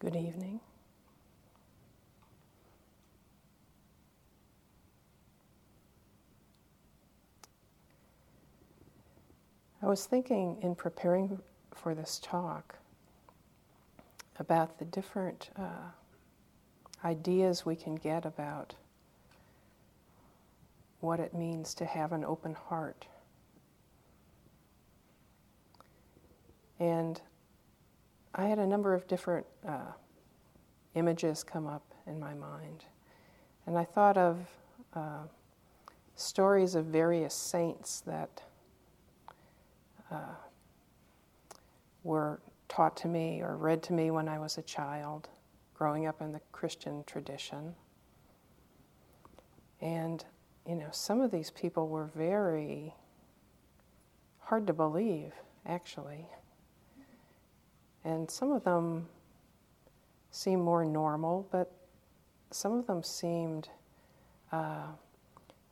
Good evening. I was thinking in preparing for this talk about the different uh, ideas we can get about what it means to have an open heart. And I had a number of different uh, images come up in my mind. And I thought of uh, stories of various saints that uh, were taught to me or read to me when I was a child, growing up in the Christian tradition. And, you know, some of these people were very hard to believe, actually. And some of them seemed more normal, but some of them seemed uh,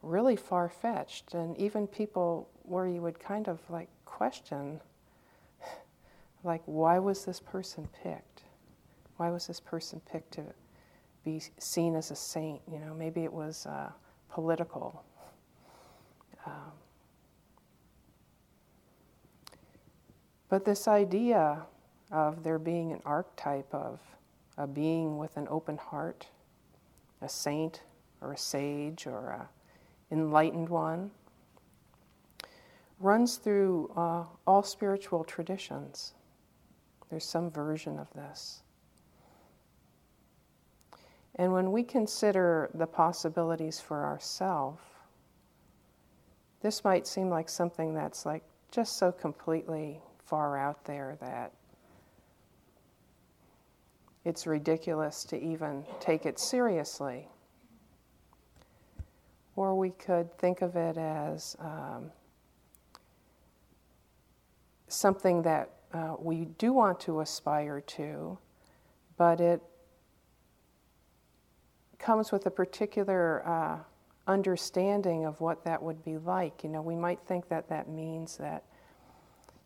really far fetched. And even people where you would kind of like question, like, why was this person picked? Why was this person picked to be seen as a saint? You know, maybe it was uh, political. Um, but this idea of there being an archetype of a being with an open heart, a saint or a sage or a enlightened one, runs through uh, all spiritual traditions. There's some version of this. And when we consider the possibilities for ourselves, this might seem like something that's like just so completely far out there that it's ridiculous to even take it seriously. Or we could think of it as um, something that uh, we do want to aspire to, but it comes with a particular uh, understanding of what that would be like. You know, we might think that that means that,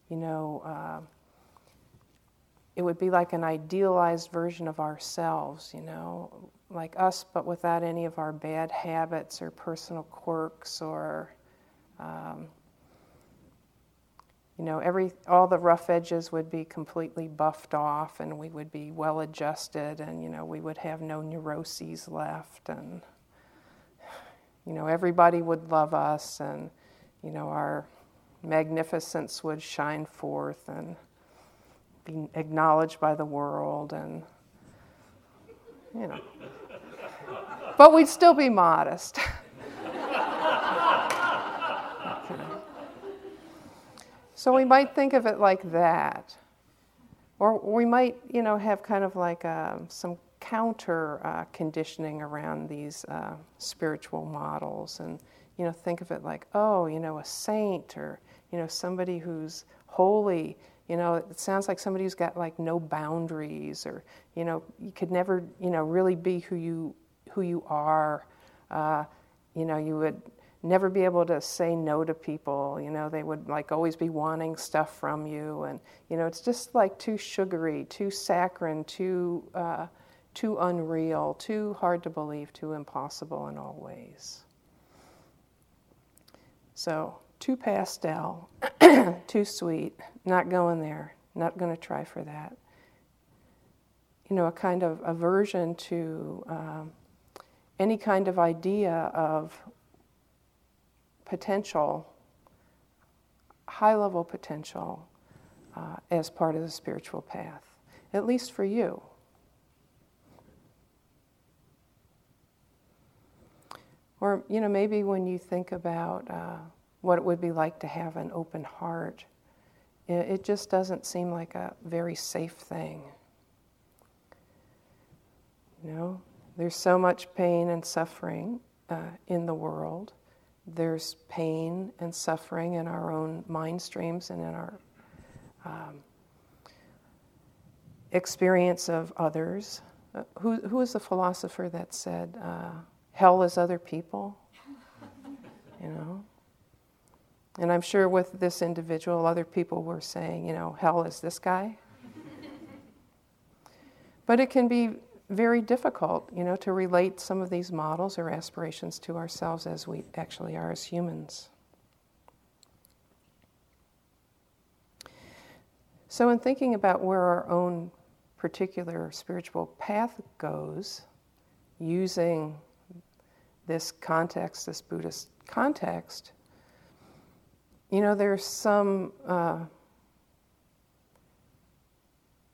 you know, uh, it would be like an idealized version of ourselves, you know, like us, but without any of our bad habits or personal quirks or, um, you know, every all the rough edges would be completely buffed off, and we would be well adjusted, and you know, we would have no neuroses left, and you know, everybody would love us, and you know, our magnificence would shine forth, and be acknowledged by the world and you know. But we'd still be modest. So we might think of it like that. Or we might you know have kind of like uh, some counter uh, conditioning around these uh, spiritual models and you know think of it like oh you know a saint or you know somebody who's holy you know, it sounds like somebody who's got like no boundaries, or you know, you could never, you know, really be who you who you are. Uh, you know, you would never be able to say no to people. You know, they would like always be wanting stuff from you, and you know, it's just like too sugary, too saccharine, too uh, too unreal, too hard to believe, too impossible in all ways. So too pastel, too sweet, not going there, not going to try for that. You know, a kind of aversion to um, any kind of idea of potential, high level potential, uh, as part of the spiritual path, at least for you. Or, you know, maybe when you think about uh, what it would be like to have an open heart. It just doesn't seem like a very safe thing. You know, there's so much pain and suffering uh, in the world. There's pain and suffering in our own mind streams and in our um, experience of others. Uh, who, who is the philosopher that said, uh, hell is other people? You know? And I'm sure with this individual, other people were saying, you know, hell is this guy. But it can be very difficult, you know, to relate some of these models or aspirations to ourselves as we actually are as humans. So, in thinking about where our own particular spiritual path goes, using this context, this Buddhist context, you know, there's some uh,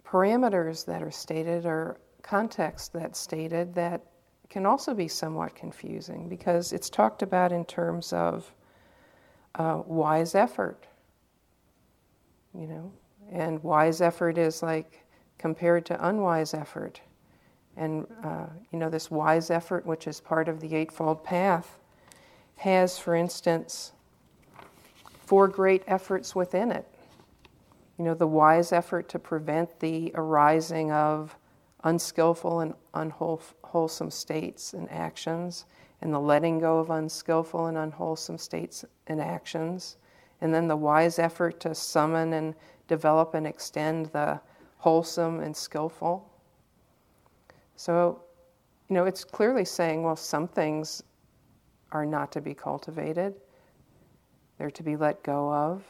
parameters that are stated or context that's stated that can also be somewhat confusing because it's talked about in terms of uh, wise effort, you know, and wise effort is like compared to unwise effort. And, uh, you know, this wise effort, which is part of the Eightfold Path, has, for instance, four great efforts within it. You know, the wise effort to prevent the arising of unskillful and unwholesome states and actions, and the letting go of unskillful and unwholesome states and actions, and then the wise effort to summon and develop and extend the wholesome and skillful. So, you know, it's clearly saying, well, some things are not to be cultivated, they're to be let go of.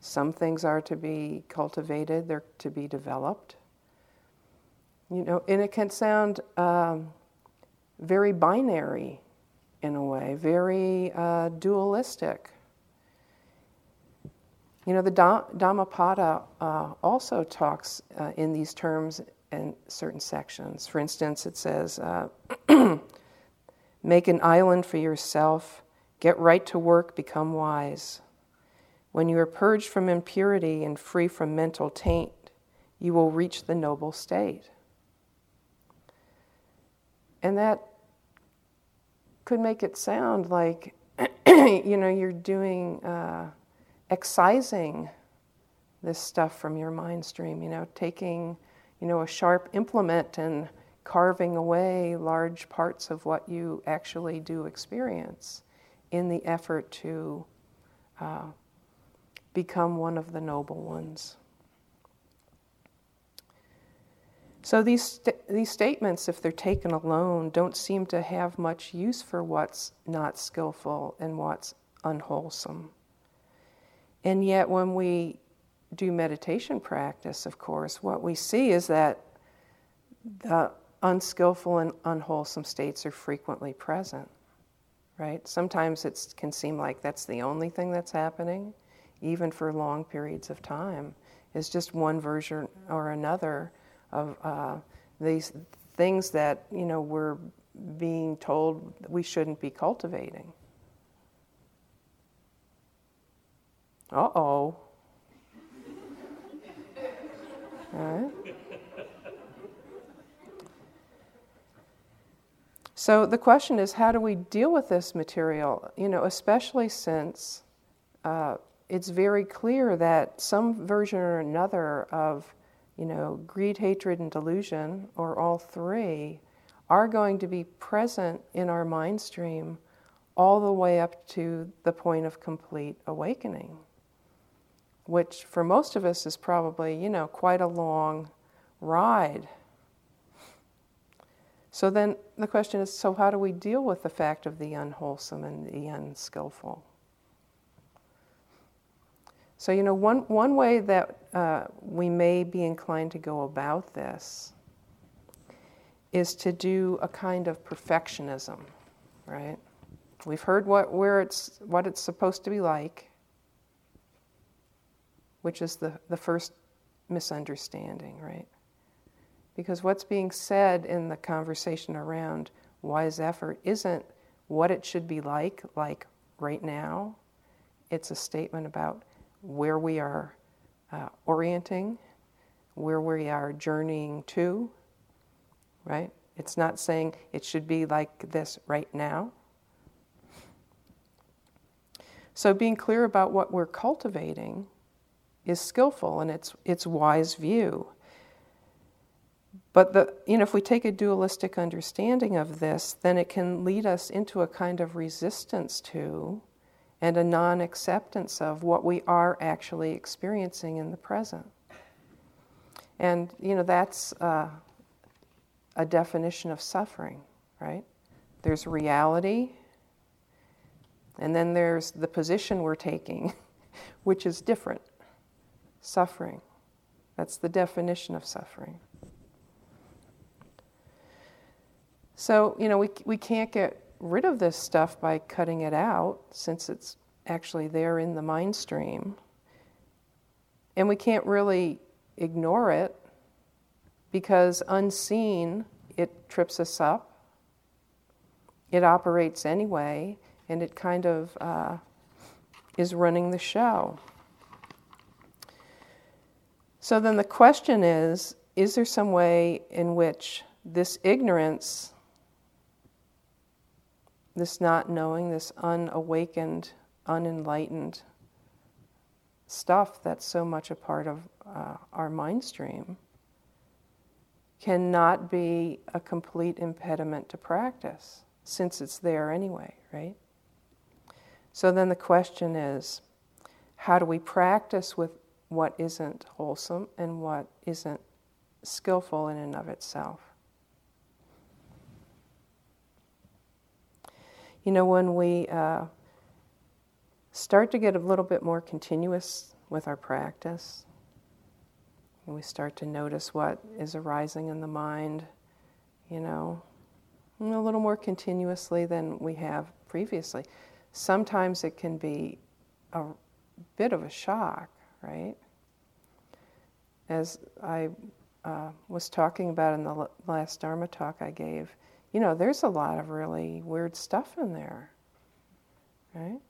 Some things are to be cultivated, they're to be developed. You know, and it can sound um, very binary in a way, very uh, dualistic. You know, the Dhammapada uh, also talks uh, in these terms in certain sections. For instance, it says, uh, Make an island for yourself, get right to work, become wise. When you are purged from impurity and free from mental taint, you will reach the noble state. And that could make it sound like, you know, you're doing, uh, excising this stuff from your mind stream, you know, taking, you know, a sharp implement and carving away large parts of what you actually do experience in the effort to uh, become one of the noble ones. So these, st- these statements, if they're taken alone, don't seem to have much use for what's not skillful and what's unwholesome. And yet, when we do meditation practice, of course, what we see is that the unskillful and unwholesome states are frequently present, right? Sometimes it can seem like that's the only thing that's happening, even for long periods of time, is just one version or another of uh, these things that you know we're being told we shouldn't be cultivating. Uh oh. All right. So the question is, how do we deal with this material? You know, especially since uh, it's very clear that some version or another of you know, greed, hatred, and delusion, or all three, are going to be present in our mind stream all the way up to the point of complete awakening, which for most of us is probably, you know, quite a long ride. So then the question is so, how do we deal with the fact of the unwholesome and the unskillful? So, you know, one, one way that uh, we may be inclined to go about this is to do a kind of perfectionism, right? We've heard what, where it's, what it's supposed to be like, which is the, the first misunderstanding, right? Because what's being said in the conversation around wise effort isn't what it should be like, like right now. It's a statement about where we are uh, orienting, where we are journeying to, right? It's not saying it should be like this right now. So being clear about what we're cultivating is skillful and it's it's wise view. But the you know if we take a dualistic understanding of this, then it can lead us into a kind of resistance to and a non acceptance of what we are actually experiencing in the present. And, you know, that's uh, a definition of suffering, right? There's reality, and then there's the position we're taking, which is different suffering. That's the definition of suffering. So, you know, we, we can't get rid of this stuff by cutting it out since it's actually there in the mind stream. And we can't really ignore it because unseen, it trips us up. It operates anyway, and it kind of uh, is running the show. So then the question is is there some way in which this ignorance, this not knowing, this unawakened, unenlightened stuff that's so much a part of uh, our mind stream, cannot be a complete impediment to practice since it's there anyway, right? So then the question is how do we practice with what isn't wholesome and what isn't skillful in and of itself? You know, when we uh, start to get a little bit more continuous with our practice, and we start to notice what is arising in the mind, you know, a little more continuously than we have previously. Sometimes it can be a bit of a shock, right? As I uh, was talking about in the last Dharma talk I gave, you know, there's a lot of really weird stuff in there, right?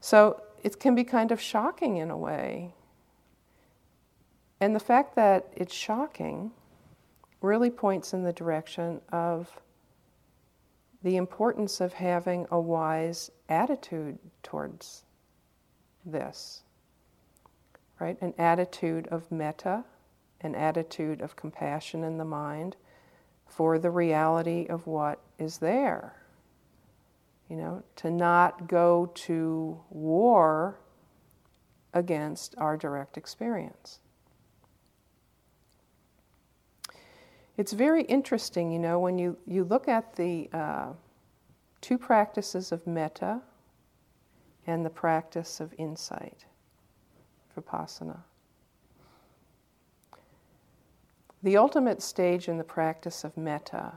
So it can be kind of shocking in a way and the fact that it's shocking really points in the direction of the importance of having a wise attitude towards this, right? An attitude of metta, an attitude of compassion in the mind for the reality of what is there. You know, to not go to war against our direct experience. It's very interesting, you know, when you, you look at the uh, two practices of metta and the practice of insight, vipassana. The ultimate stage in the practice of metta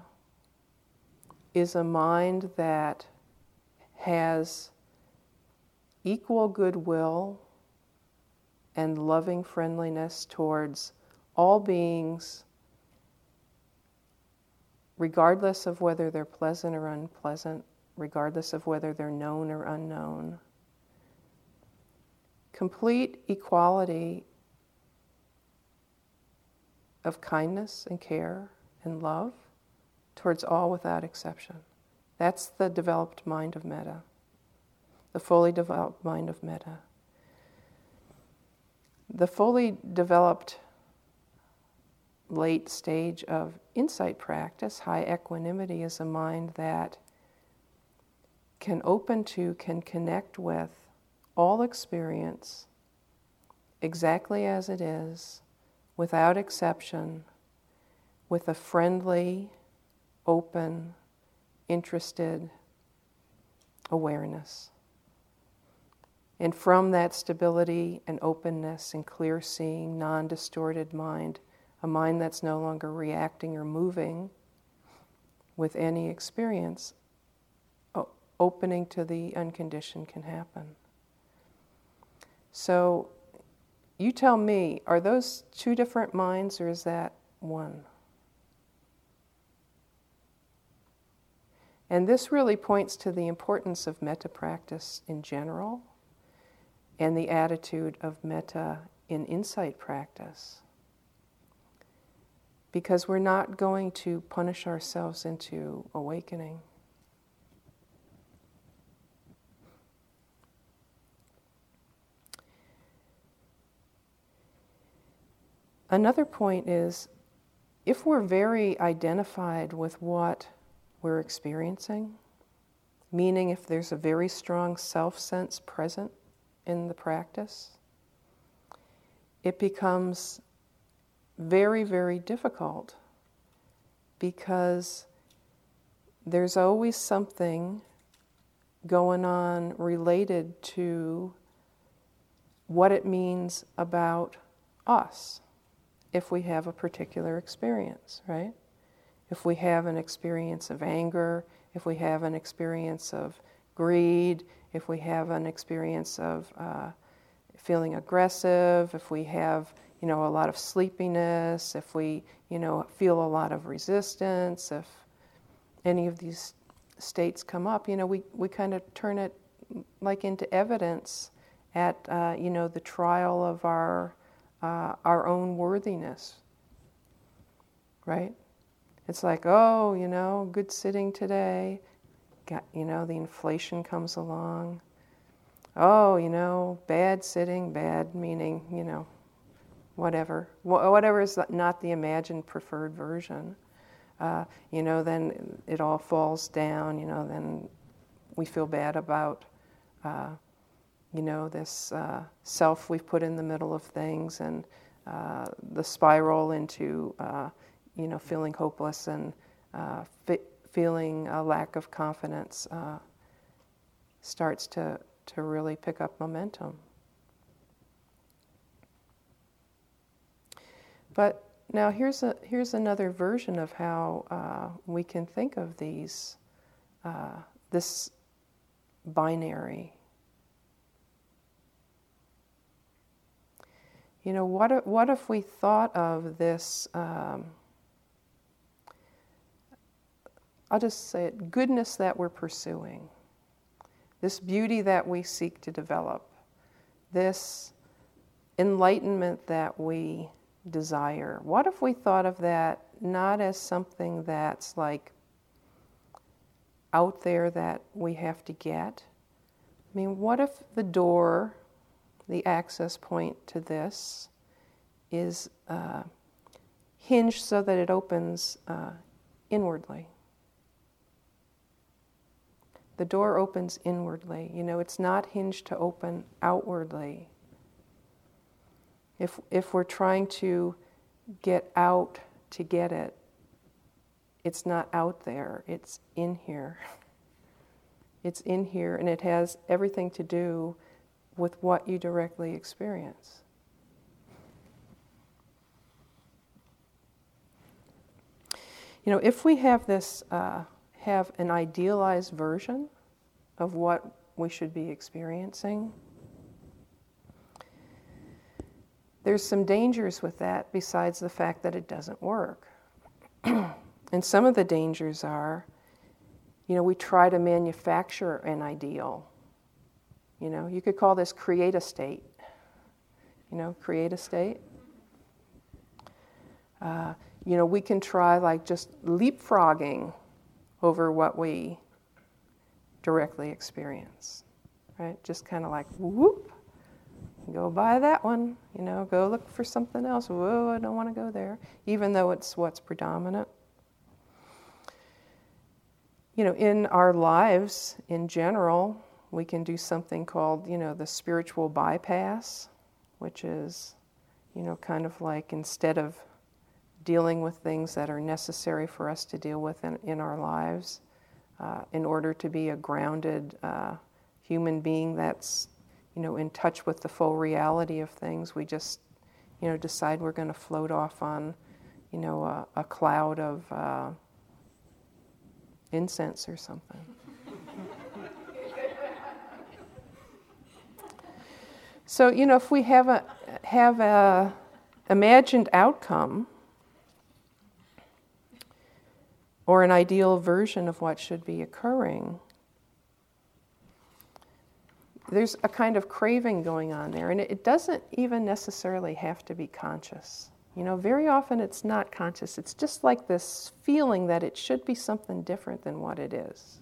is a mind that has equal goodwill and loving friendliness towards all beings regardless of whether they're pleasant or unpleasant, regardless of whether they're known or unknown. Complete equality of kindness and care and love towards all without exception. That's the developed mind of metta, the fully developed mind of metta. The fully developed late stage of insight practice, high equanimity is a mind that can open to, can connect with all experience exactly as it is, without exception, with a friendly, open, interested awareness. And from that stability and openness and clear seeing, non distorted mind, a mind that's no longer reacting or moving with any experience, opening to the unconditioned can happen. So, you tell me, are those two different minds or is that one? And this really points to the importance of metta practice in general and the attitude of metta in insight practice because we're not going to punish ourselves into awakening. Another point is if we're very identified with what we're experiencing, meaning if there's a very strong self sense present in the practice, it becomes very, very difficult because there's always something going on related to what it means about us if we have a particular experience, right? If we have an experience of anger, if we have an experience of greed, if we have an experience of uh, feeling aggressive, if we have you know a lot of sleepiness, if we you know feel a lot of resistance, if any of these states come up, you know we, we kind of turn it like into evidence at uh, you know the trial of our uh, our own worthiness, right? It's like oh you know good sitting today, got you know the inflation comes along. Oh you know bad sitting, bad meaning you know whatever whatever is not the imagined preferred version. Uh, you know, then it all falls down. You know, then we feel bad about uh, you know, this uh, self we've put in the middle of things and uh, the spiral into, uh, you know, feeling hopeless and uh, fi- feeling a lack of confidence uh, starts to, to really pick up momentum. But now here's, a, here's another version of how uh, we can think of these, this binary You know, what if, what if we thought of this? Um, I'll just say it goodness that we're pursuing, this beauty that we seek to develop, this enlightenment that we desire. What if we thought of that not as something that's like out there that we have to get? I mean, what if the door the access point to this is uh, hinged so that it opens uh, inwardly. The door opens inwardly. You know, it's not hinged to open outwardly. If, if we're trying to get out to get it, it's not out there, it's in here. It's in here, and it has everything to do with what you directly experience. You know, if we have this, uh, have an idealized version of what we should be experiencing, there's some dangers with that besides the fact that it doesn't work. and some of the dangers are, you know, we try to manufacture an ideal you know, you could call this create a state. You know, create a state. Uh, you know, we can try like just leapfrogging over what we directly experience, right? Just kind of like whoop, go by that one, you know, go look for something else. Whoa, I don't want to go there, even though it's what's predominant. You know, in our lives in general, we can do something called, you know, the spiritual bypass, which is, you know, kind of like instead of dealing with things that are necessary for us to deal with in, in our lives, uh, in order to be a grounded uh, human being that's, you know, in touch with the full reality of things, we just, you know, decide we're going to float off on, you know, a, a cloud of uh, incense or something. So, you know, if we have a, have a imagined outcome or an ideal version of what should be occurring, there's a kind of craving going on there, and it doesn't even necessarily have to be conscious. You know, very often it's not conscious. It's just like this feeling that it should be something different than what it is.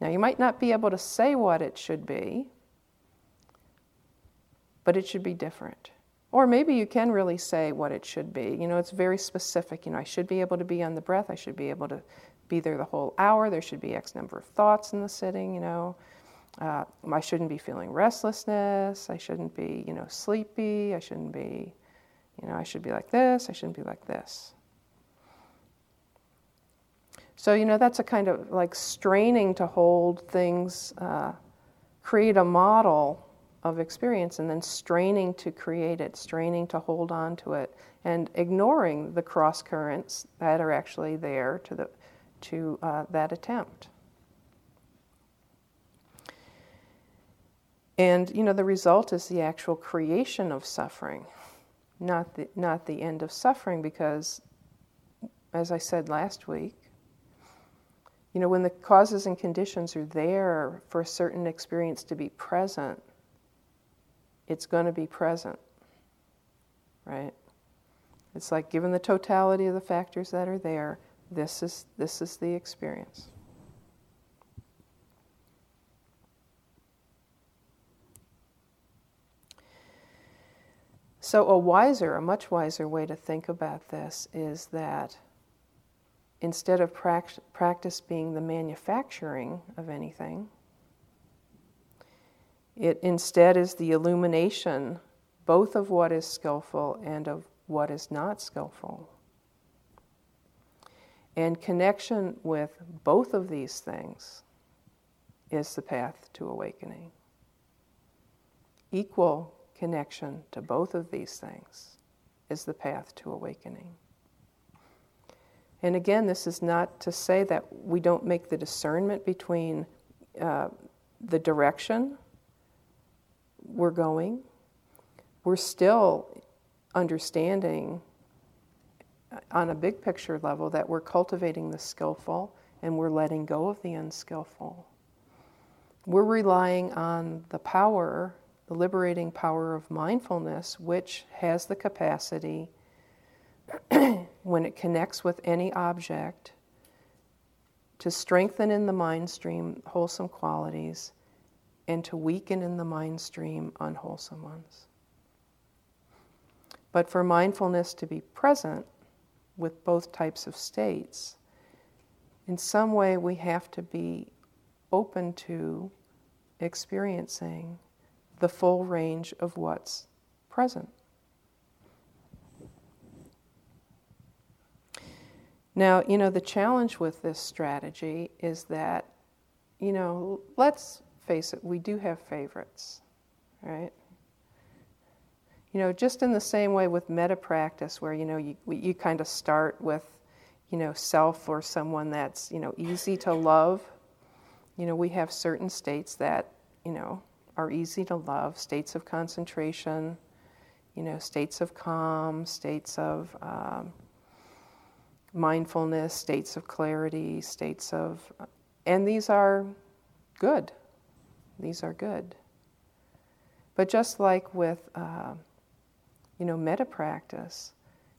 Now, you might not be able to say what it should be, but it should be different. Or maybe you can really say what it should be. You know, it's very specific. You know, I should be able to be on the breath. I should be able to be there the whole hour. There should be X number of thoughts in the sitting, you know. uh, I shouldn't be feeling restlessness. I shouldn't be, you know, sleepy. I shouldn't be, you know, I should be like this. I shouldn't be like this. So, you know, that's a kind of like straining to hold things, uh, create a model of experience, and then straining to create it, straining to hold on to it, and ignoring the cross currents that are actually there to, the, to uh, that attempt. And you know, the result is the actual creation of suffering, not the, not the end of suffering, because, as I said last week, you know, when the causes and conditions are there for a certain experience to be present, it's going to be present, right? It's like given the totality of the factors that are there, this is, this is the experience. So, a wiser, a much wiser way to think about this is that instead of practice being the manufacturing of anything, it instead is the illumination both of what is skillful and of what is not skillful. And connection with both of these things is the path to awakening. Equal connection to both of these things is the path to awakening. And again, this is not to say that we don't make the discernment between uh, the direction we're going. We're still understanding on a big picture level that we're cultivating the skillful and we're letting go of the unskillful. We're relying on the power the liberating power of mindfulness, which has the capacity, when it connects with any object, to strengthen in the mind stream wholesome qualities and to weaken in the mind stream unwholesome ones. But for mindfulness to be present with both types of states, in some way we have to be open to experiencing the full range of what's present. Now, you know, the challenge with this strategy is that, you know, let's face it, we do have favorites, right? You know, just in the same way with metta practice, where, you know, you, you kind of start with, you know, self or someone that's, you know, easy to love. You know, we have certain states that, you know, are easy to love states of concentration, you know, states of calm, states of um, mindfulness, states of clarity, states of. And these are good. These are good. But just like with, uh, you know, metta practice,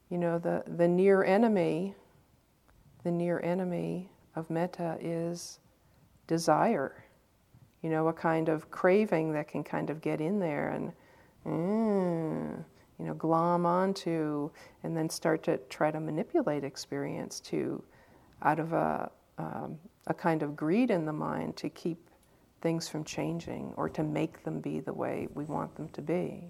you know, the, the near enemy, the near enemy of metta is desire you know, a kind of craving that can kind of get in there and, mm, you know, glom onto and then start to try to manipulate experience to, out of a, um, a kind of greed in the mind to keep things from changing or to make them be the way we want them to be.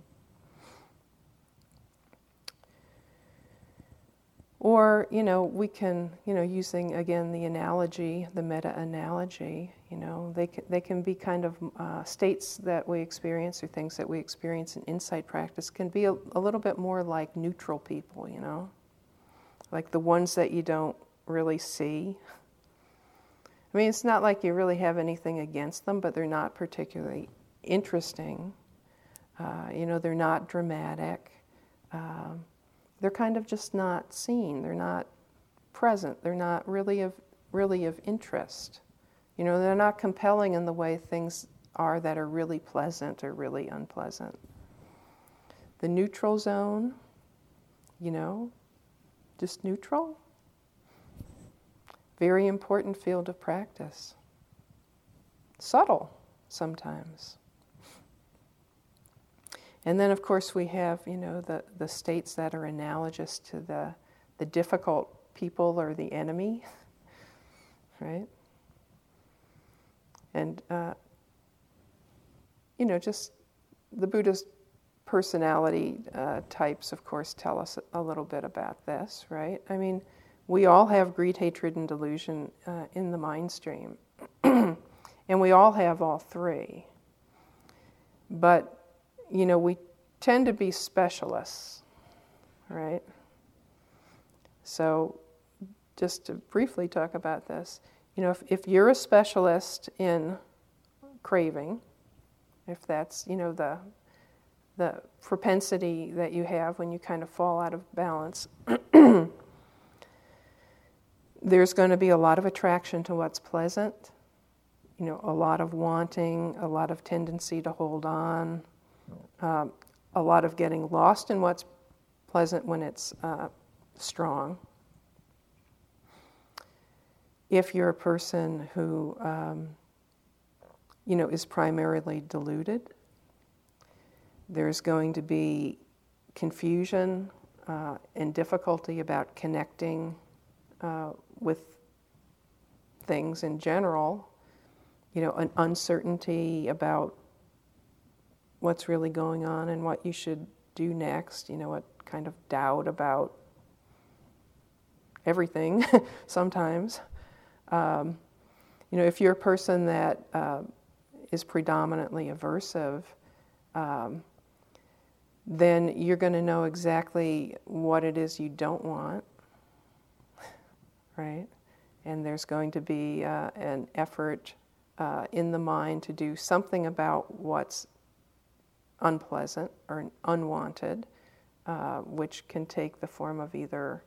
Or, you know, we can, you know, using again the analogy, the metta analogy, you know, they can, they can be kind of uh, states that we experience or things that we experience in insight practice can be a, a little bit more like neutral people, you know, like the ones that you don't really see. I mean, it's not like you really have anything against them, but they're not particularly interesting. Uh, you know, they're not dramatic. Um, they're kind of just not seen. They're not present. They're not really of really of interest. You know, they're not compelling in the way things are that are really pleasant or really unpleasant. The neutral zone, you know, just neutral. Very important field of practice. Subtle sometimes. And then, of course, we have, you know, the, the states that are analogous to the, the difficult people or the enemy, right? And, uh, you know, just the Buddha's personality uh, types, of course, tell us a little bit about this, right? I mean, we all have greed, hatred, and delusion uh, in the mind stream, and we all have all three. But, you know, we tend to be specialists, right? So, just to briefly talk about this, you know, if, if you're a specialist in craving, if that's, you know, the, the propensity that you have when you kind of fall out of balance, there's going to be a lot of attraction to what's pleasant, you know, a lot of wanting, a lot of tendency to hold on, um, a lot of getting lost in what's pleasant when it's uh, strong. If you're a person who, um, you know, is primarily deluded, there's going to be confusion uh, and difficulty about connecting uh, with things in general, you know, an uncertainty about what's really going on and what you should do next, you know, what kind of doubt about everything sometimes. Um, you know, if you're a person that uh, is predominantly aversive, um, then you're going to know exactly what it is you don't want, right? And there's going to be uh, an effort uh, in the mind to do something about what's unpleasant or unwanted, uh, which can take the form of either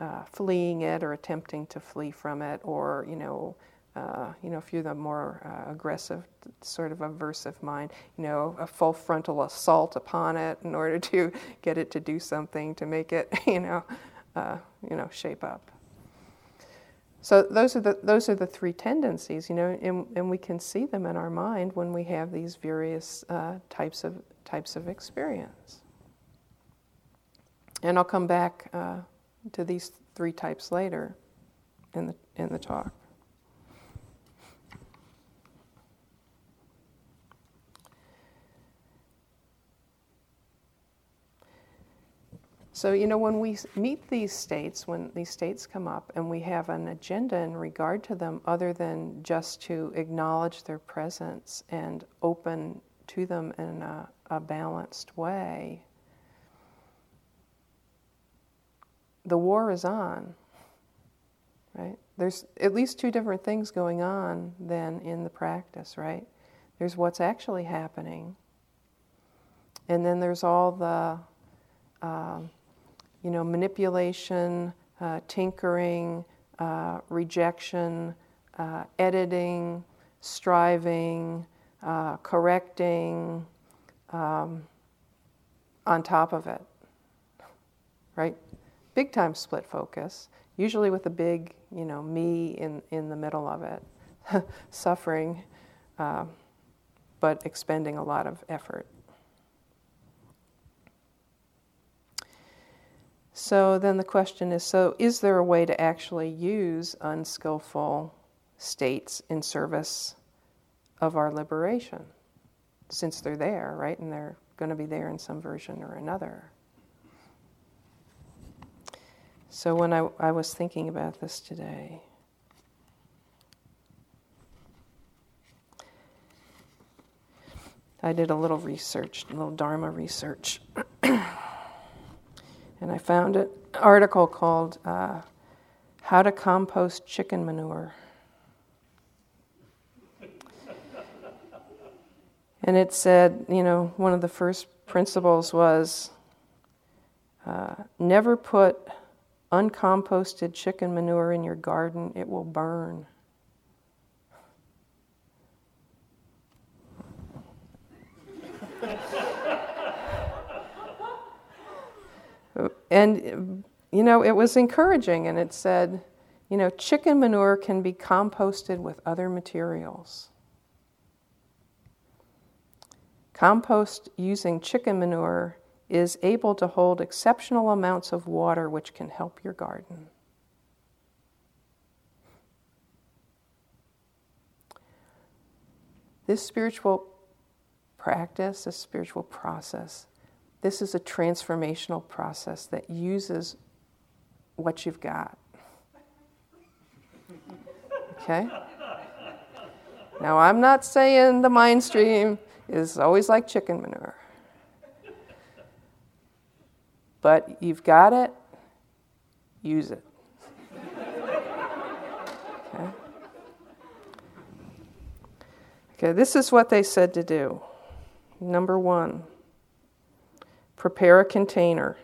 uh, fleeing it or attempting to flee from it, or you know, uh, you know, if you're the more uh, aggressive, sort of aversive mind, you know, a full frontal assault upon it in order to get it to do something to make it, you know, you know, shape up. So those are the those are the three tendencies, you know, and, and we can see them in our mind when we have these various uh, types of types of experience. And I'll come back uh, to these three types later in the in the talk. So, you know, when we meet these states, when these states come up, and we have an agenda in regard to them other than just to acknowledge their presence and open to them in a, a balanced way, the war is on, right? There's at least two different things going on than in the practice, right? There's what's actually happening, and then there's all the um, you know, manipulation, uh, tinkering, uh, rejection, uh, editing, striving, uh, correcting, um, on top of it, right? Big time split focus, usually with a big, you know, me in, in the middle of it, suffering, uh, but expending a lot of effort. So then the question is so, is there a way to actually use unskillful states in service of our liberation? Since they're there, right? And they're going to be there in some version or another. So when I, I was thinking about this today, I did a little research, a little Dharma research. and I found an article called uh, How to Compost Chicken Manure. and it said, you know, one of the first principles was uh, never put uncomposted chicken manure in your garden, it will burn. And you know, it was encouraging, and it said, you know, chicken manure can be composted with other materials. Compost using chicken manure is able to hold exceptional amounts of water, which can help your garden. This spiritual practice, this spiritual process, this is a transformational process that uses what you've got. Okay? Now, I'm not saying the mind stream is always like chicken manure. But you've got it, use it. Okay? Okay, this is what they said to do. Number one, prepare a container.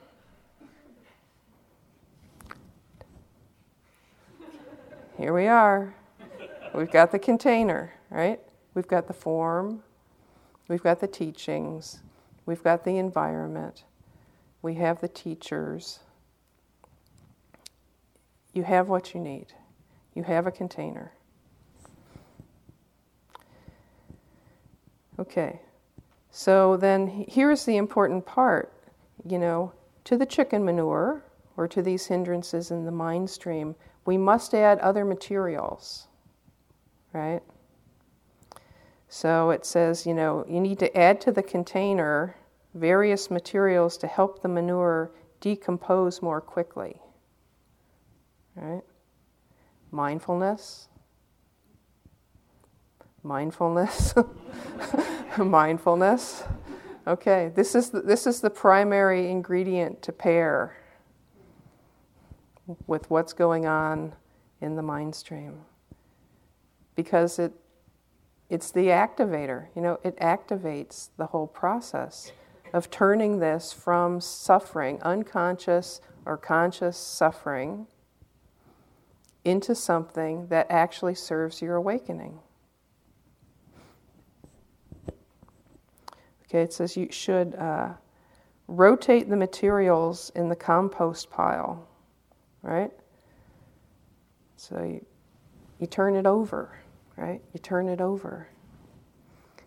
Here we are. We've got the container, right? We've got the form, we've got the teachings, we've got the environment, we have the teachers. You have what you need. You have a container. Okay, so then here's the important part. You know, to the chicken manure or to these hindrances in the mind stream, we must add other materials, right? So it says, you know, you need to add to the container various materials to help the manure decompose more quickly, right? Mindfulness, mindfulness, mindfulness. Okay, this is the, this is the primary ingredient to pair with what's going on in the mind stream. Because it, it's the activator, you know, it activates the whole process of turning this from suffering, unconscious or conscious suffering, into something that actually serves your awakening. Okay, it says you should uh, rotate the materials in the compost pile right? So you, you turn it over, right? You turn it over.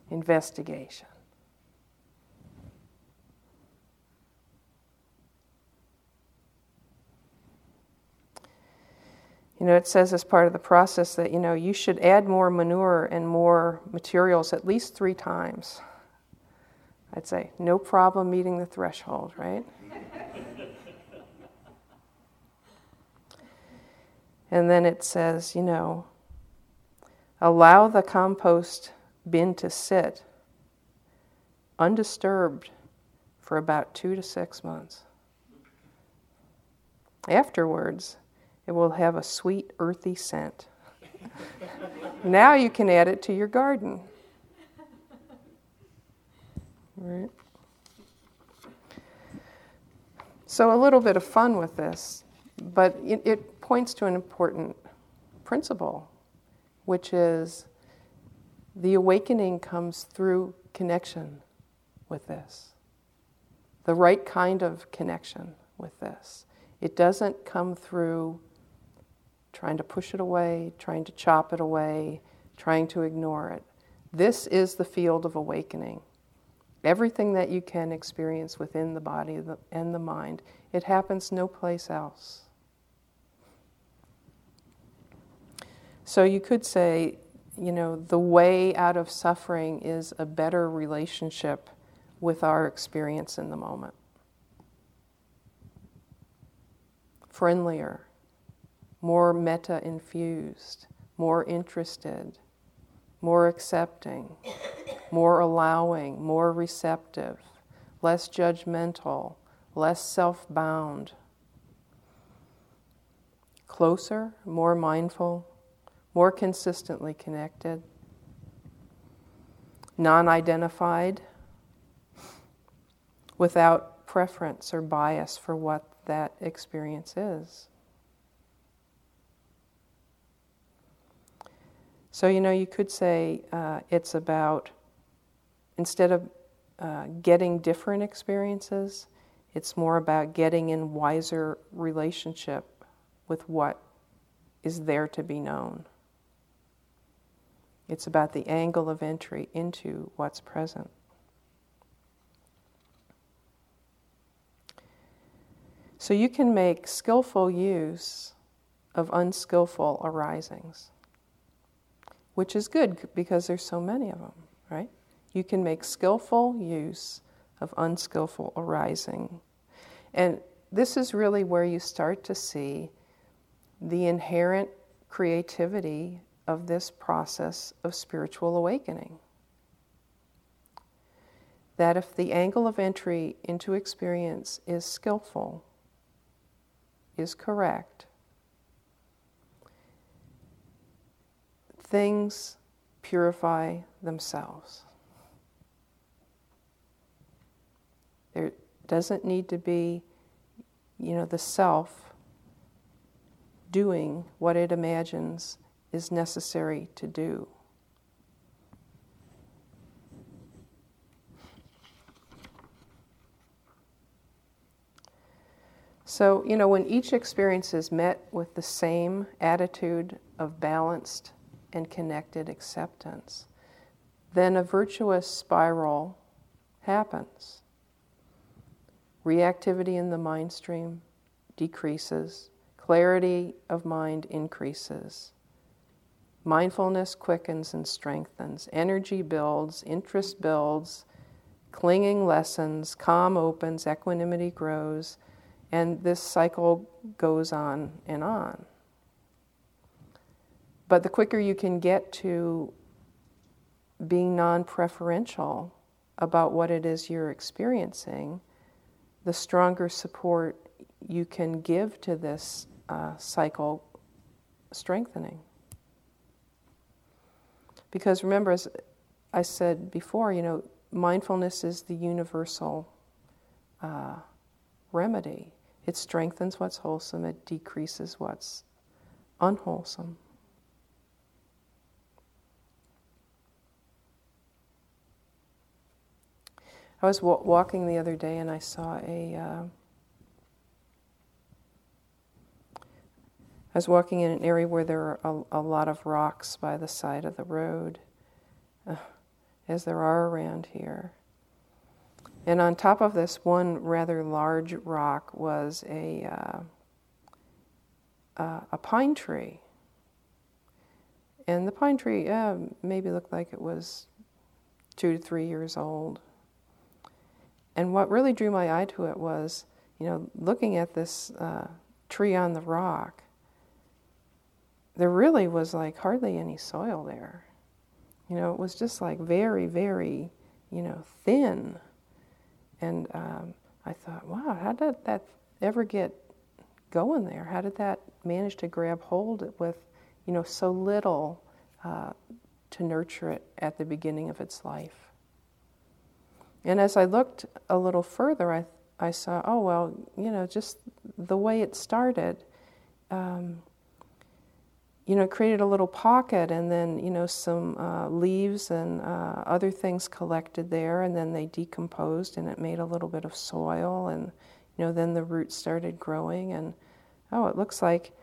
Investigation. You know, it says as part of the process that, you know, you should add more manure and more materials at least three times. I'd say, no problem meeting the threshold, right? And then it says, you know, allow the compost bin to sit undisturbed for about two to six months. Afterwards, it will have a sweet, earthy scent. now you can add it to your garden. Right? So, a little bit of fun with this, but it, it points to an important principle, which is the awakening comes through connection with this, the right kind of connection with this. It doesn't come through trying to push it away, trying to chop it away, trying to ignore it. This is the field of awakening. Everything that you can experience within the body and the mind, it happens no place else. So you could say, you know, the way out of suffering is a better relationship with our experience in the moment. Friendlier, more metta infused, more interested, more accepting, more allowing, more receptive, less judgmental, less self bound, closer, more mindful, more consistently connected, non identified, without preference or bias for what that experience is. So, you know, you could say uh, it's about, instead of uh, getting different experiences, it's more about getting in wiser relationship with what is there to be known. It's about the angle of entry into what's present. So you can make skillful use of unskillful arisings, which is good because there's so many of them, right? You can make skillful use of unskillful arising. And this is really where you start to see the inherent creativity of this process of spiritual awakening. That if the angle of entry into experience is skillful, is correct, things purify themselves. There doesn't need to be, you know, the self doing what it imagines is necessary to do. So, you know, when each experience is met with the same attitude of balanced and connected acceptance, then a virtuous spiral happens. Reactivity in the mind stream decreases, clarity of mind increases. Mindfulness quickens and strengthens, energy builds, interest builds, clinging lessens, calm opens, equanimity grows, and this cycle goes on and on. But the quicker you can get to being non preferential about what it is you're experiencing, the stronger support you can give to this uh, cycle strengthening. Because remember, as I said before, you know, mindfulness is the universal uh, remedy. It strengthens what's wholesome, it decreases what's unwholesome. I was walking the other day and I saw a. Uh, I was walking in an area where there are a, a lot of rocks by the side of the road, uh, as there are around here. And on top of this one rather large rock was a, uh, uh, a pine tree. And the pine tree uh, maybe looked like it was two to three years old. And what really drew my eye to it was, you know, looking at this uh, tree on the rock, there really was like hardly any soil there. You know, it was just like very, very, you know, thin. And um, I thought, wow, how did that ever get going there? How did that manage to grab hold with, you know, so little uh, to nurture it at the beginning of its life? And as I looked a little further, I, I saw, oh, well, you know, just the way it started. Um, you know, created a little pocket and then, you know, some uh, leaves and uh, other things collected there, and then they decomposed and it made a little bit of soil, and, you know, then the roots started growing, and oh, it looks like,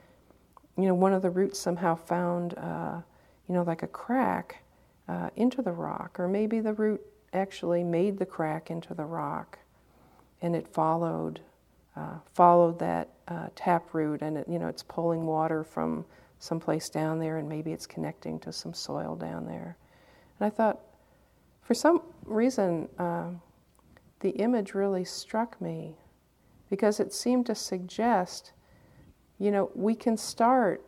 you know, one of the roots somehow found, uh, you know, like a crack uh, into the rock, or maybe the root actually made the crack into the rock and it followed. Uh, followed that uh, tap root, and it, you know it's pulling water from someplace down there, and maybe it's connecting to some soil down there. And I thought, for some reason, uh, the image really struck me because it seemed to suggest, you know, we can start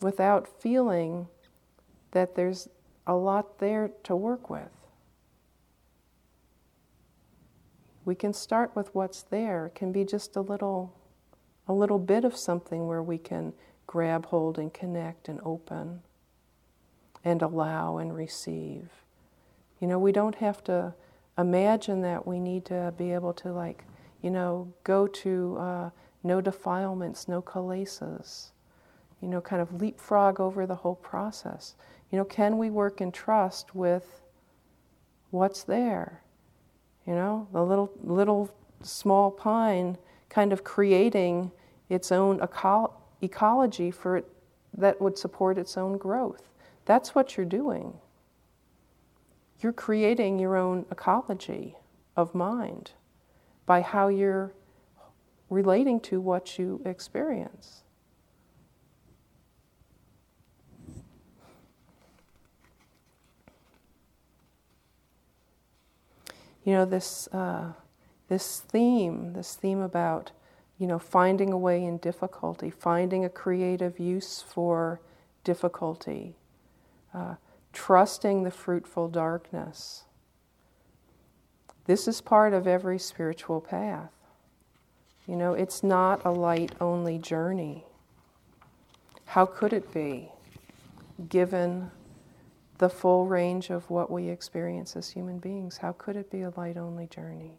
without feeling that there's a lot there to work with. We can start with what's there. It can be just a little a little bit of something where we can grab hold and connect and open and allow and receive. You know, we don't have to imagine that we need to be able to, like, you know, go to uh, no defilements, no kilesas, you know, kind of leapfrog over the whole process. You know, can we work in trust with what's there? You know, the little, little small pine kind of creating its own eco- ecology for it that would support its own growth. That's what you're doing. You're creating your own ecology of mind by how you're relating to what you experience. You know, this, uh, this theme, this theme about, you know, finding a way in difficulty, finding a creative use for difficulty, uh, trusting the fruitful darkness. This is part of every spiritual path. You know, it's not a light only journey. How could it be, given the full range of what we experience as human beings? How could it be a light only journey?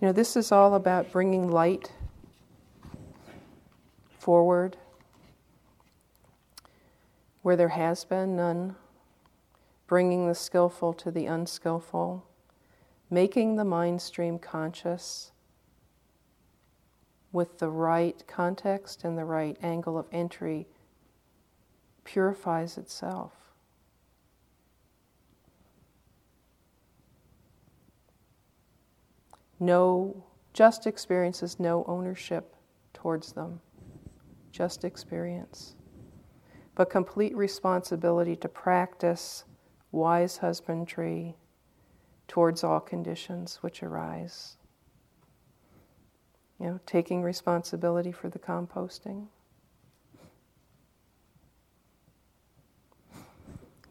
You know, this is all about bringing light forward where there has been none, bringing the skillful to the unskillful, making the mind stream conscious with the right context and the right angle of entry purifies itself. no just experiences, no ownership towards them, just experience. But complete responsibility to practice wise husbandry towards all conditions which arise. You know, taking responsibility for the composting.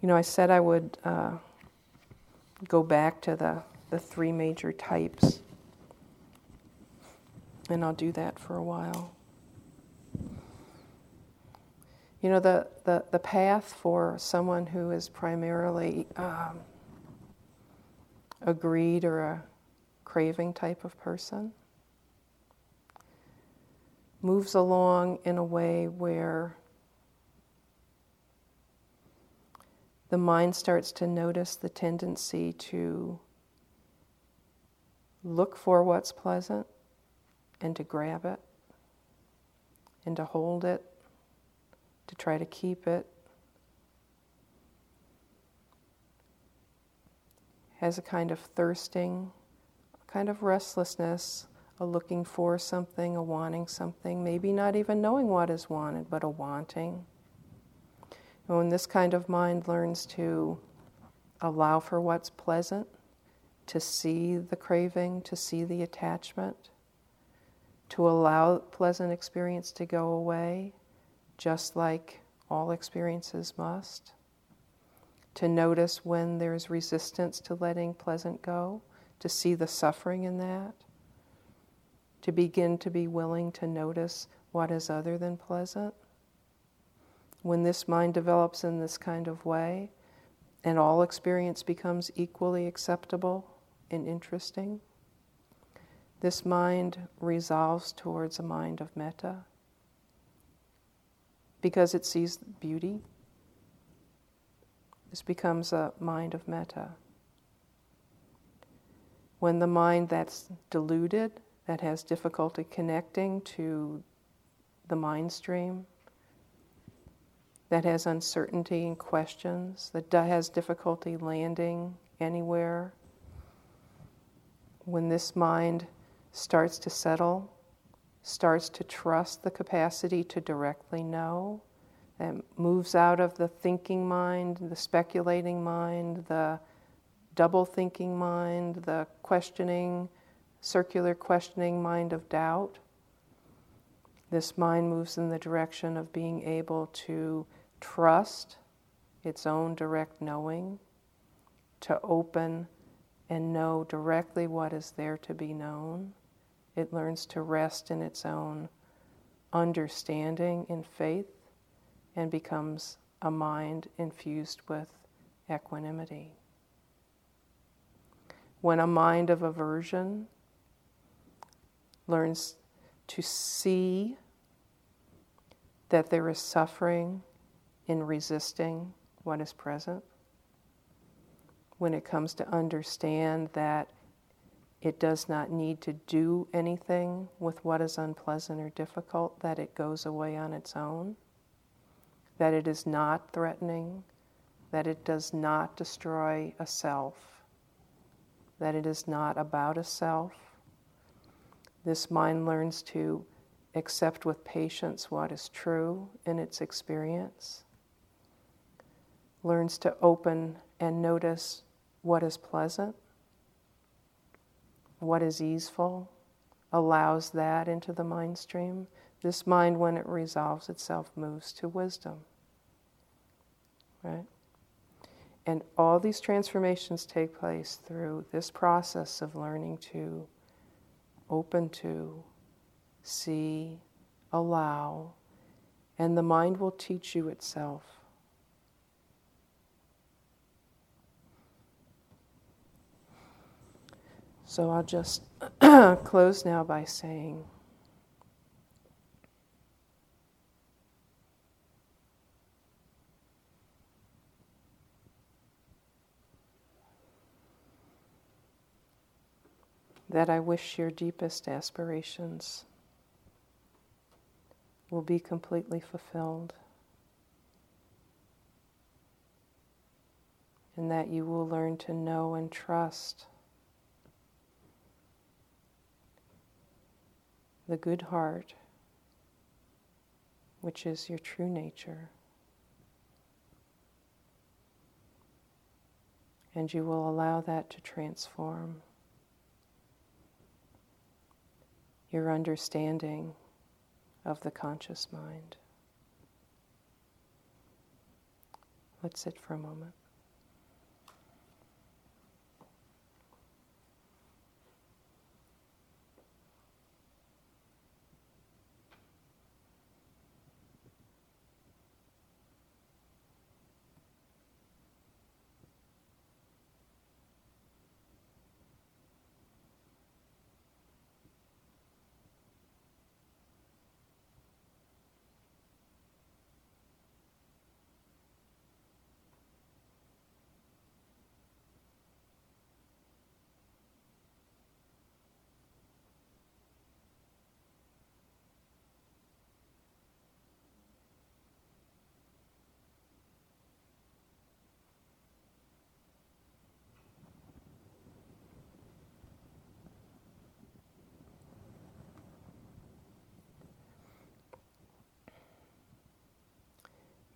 You know, I said I would uh, go back to the, the three major types and I'll do that for a while. You know, the, the, the path for someone who is primarily um, a greed or a craving type of person moves along in a way where the mind starts to notice the tendency to look for what's pleasant and to grab it and to hold it, to try to keep it. Has a kind of thirsting, a kind of restlessness, a looking for something, a wanting something, maybe not even knowing what is wanted, but a wanting. And when this kind of mind learns to allow for what's pleasant, to see the craving, to see the attachment, to allow pleasant experience to go away, just like all experiences must, to notice when there's resistance to letting pleasant go, to see the suffering in that, to begin to be willing to notice what is other than pleasant. When this mind develops in this kind of way, and all experience becomes equally acceptable and interesting, this mind resolves towards a mind of metta because it sees beauty. This becomes a mind of metta. When the mind that's deluded, that has difficulty connecting to the mind stream, that has uncertainty and questions, that has difficulty landing anywhere, when this mind starts to settle, starts to trust the capacity to directly know, that moves out of the thinking mind, the speculating mind, the double thinking mind, the questioning, circular questioning mind of doubt. This mind moves in the direction of being able to trust its own direct knowing, to open and know directly what is there to be known it learns to rest in its own understanding in faith and becomes a mind infused with equanimity. When a mind of aversion learns to see that there is suffering in resisting what is present, when it comes to understand that it does not need to do anything with what is unpleasant or difficult, that it goes away on its own, that it is not threatening, that it does not destroy a self, that it is not about a self. This mind learns to accept with patience what is true in its experience, learns to open and notice what is pleasant, what is easeful, allows that into the mind stream. This mind, when it resolves itself, moves to wisdom. Right? And all these transformations take place through this process of learning to open to, see, allow, and the mind will teach you itself. So I'll just close now by saying, that I wish your deepest aspirations will be completely fulfilled. And that you will learn to know and trust the good heart, which is your true nature. And you will allow that to transform your understanding of the conscious mind. Let's sit for a moment.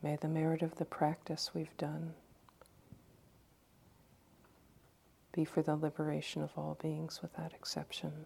May the merit of the practice we've done be for the liberation of all beings without exception.